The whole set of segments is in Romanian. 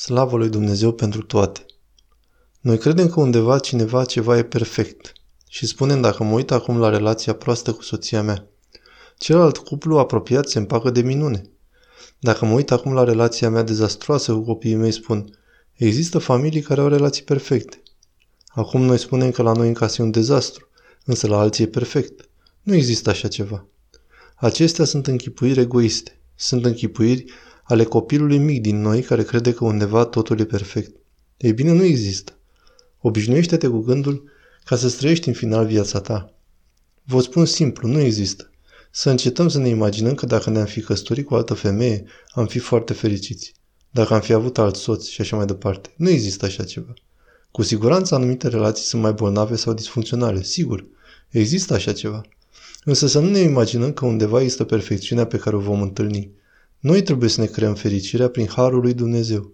Slavă lui Dumnezeu pentru toate. Noi credem că undeva cineva ceva e perfect și spunem dacă mă uit acum la relația proastă cu soția mea. Celălalt cuplu apropiat se împacă de minune. Dacă mă uit acum la relația mea dezastroasă cu copiii mei, spun, există familii care au relații perfecte. Acum noi spunem că la noi în casă e un dezastru, însă la alții e perfect. Nu există așa ceva. Acestea sunt închipuiri egoiste. Sunt închipuiri ale copilului mic din noi care crede că undeva totul e perfect. Ei bine, nu există. Obișnuiește-te cu gândul ca să străiești în final viața ta. Vă spun simplu, nu există. Să încetăm să ne imaginăm că dacă ne-am fi căsătorit cu o altă femeie, am fi foarte fericiți. Dacă am fi avut alt soț și așa mai departe. Nu există așa ceva. Cu siguranță anumite relații sunt mai bolnave sau disfuncționale, sigur. Există așa ceva. Însă să nu ne imaginăm că undeva există perfecțiunea pe care o vom întâlni. Noi trebuie să ne creăm fericirea prin harul lui Dumnezeu.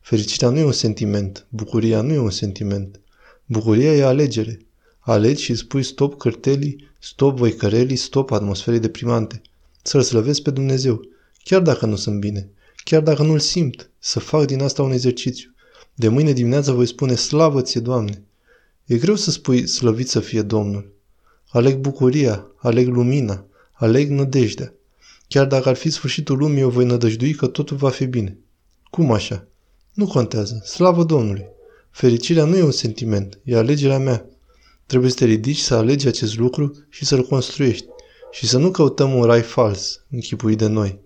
Fericirea nu e un sentiment, bucuria nu e un sentiment. Bucuria e alegere. Alegi și spui stop cărtelii, stop voicărelii, stop atmosferei deprimante. Să-L slăvesc pe Dumnezeu, chiar dacă nu sunt bine, chiar dacă nu-L simt, să fac din asta un exercițiu. De mâine dimineață voi spune slavă ție, Doamne. E greu să spui slăvit să fie Domnul. Aleg bucuria, aleg lumina, aleg nădejdea. Chiar dacă ar fi sfârșitul lumii, eu voi nădăjdui că totul va fi bine. Cum așa? Nu contează. Slavă Domnului! Fericirea nu e un sentiment, e alegerea mea. Trebuie să te ridici să alegi acest lucru și să-l construiești. Și să nu căutăm un rai fals, închipuit de noi.